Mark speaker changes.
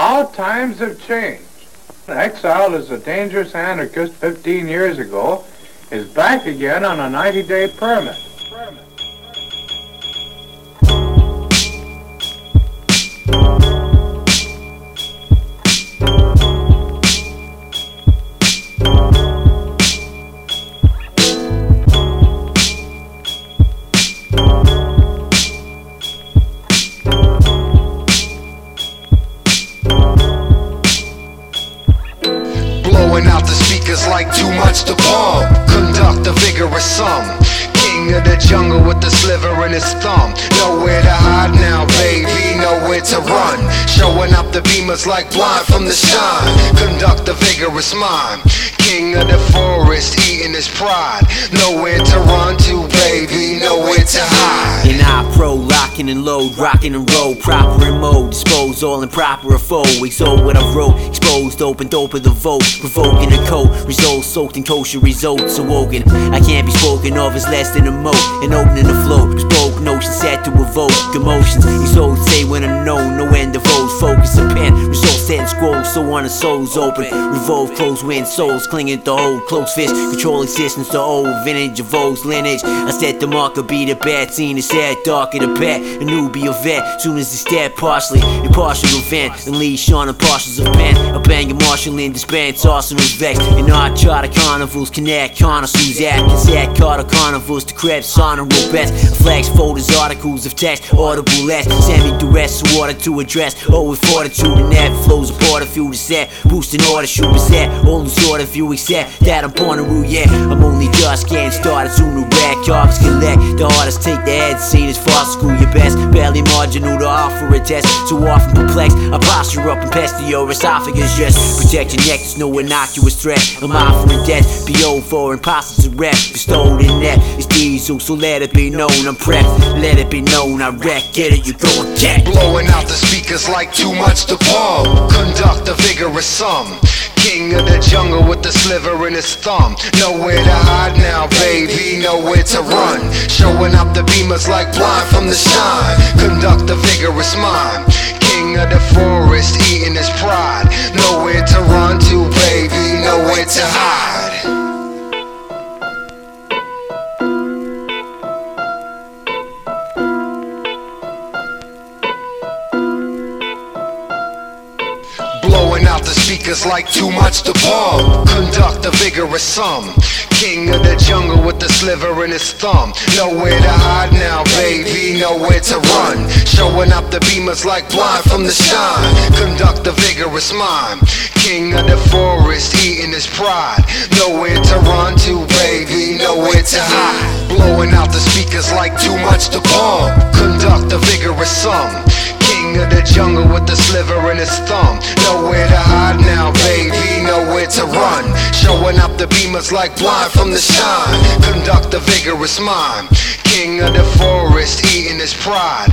Speaker 1: How times have changed. Exiled as a dangerous anarchist 15 years ago, is back again on a 90-day permit.
Speaker 2: Blowing out the speakers like too much to pump. Conduct a vigorous sum. King of the jungle with the sliver in his thumb. Nowhere to hide now, baby, nowhere to run. Showing up the beamers like blind from the shine. Conduct a vigorous mind. King of the forest, eating his pride. Nowhere to run to, baby, nowhere to hide.
Speaker 3: And I pro locking and load, rocking and roll, proper in mode, dispose all improper of foe. Exalt what I wrote, exposed, open dope of the vote, provoking a coat, result soaked in kosher results awoken. I can't be spoken of as less than a moat, and opening the flow. spoke notions set to evoke emotions. Exalt say when unknown, no end of O's, focus a pen, result set in scrolls, so on the souls open. Revolve, close wind, souls clinging to hold, close fist, control existence to old, vintage of O's lineage. I set the marker, be the bad scene, it's sad, dark of the bat, a newbie a vet, soon as it's dead, partially, impartial event, unleash on the partials of pen, a bang of martial in disband, arsenals vexed, and I try to carnivals, connect, connoisseurs, Atkins, at Carter carnivals, to crabs, honorable best, flags, folders, articles of text, audible less, send me duress, water to address, oh, with fortitude and that flows apart, a few to set, boosting order, shoot set, all the sort of you accept. That I'm born to rule, yeah, I'm only just getting started, soon to rack, carpets collect, the hardest take the head, scene as far school your best, barely marginal to offer a test, Too often perplexed, I posture up and pest your esophagus, just protect your neck, no innocuous threat, I'm offering death, Be BO for imposters to rep, bestowed in that, it's diesel, so let it be known, I'm prepped, let it be known, I wreck, get it, you go and get
Speaker 2: Blowing out the speakers like too much to pump. Conduct a vigorous sum. King of the jungle with the sliver in his thumb. Nowhere to hide now, baby, nowhere to run. Showing up the beamers like blind from the shine. Conduct the vigorous mind. King of the forest, eating his pride. Nowhere to run to, baby, nowhere to hide. Out the speakers like too much to pump. Conduct a vigorous sum. King of the jungle with the sliver in his thumb. Nowhere to hide now, baby, nowhere to run. Showing up the beamers like blind from the shine. Conduct a vigorous mind. King of the forest, eating his pride. Nowhere to run to, baby, nowhere to hide. Blowing out the speakers like too much to pump. Conduct a vigorous sum. The jungle with a sliver in his thumb. Nowhere to hide now, baby, nowhere to run. Showing up the beamers like blind from the shine. Conduct a vigorous mind. King of the forest, eating his pride.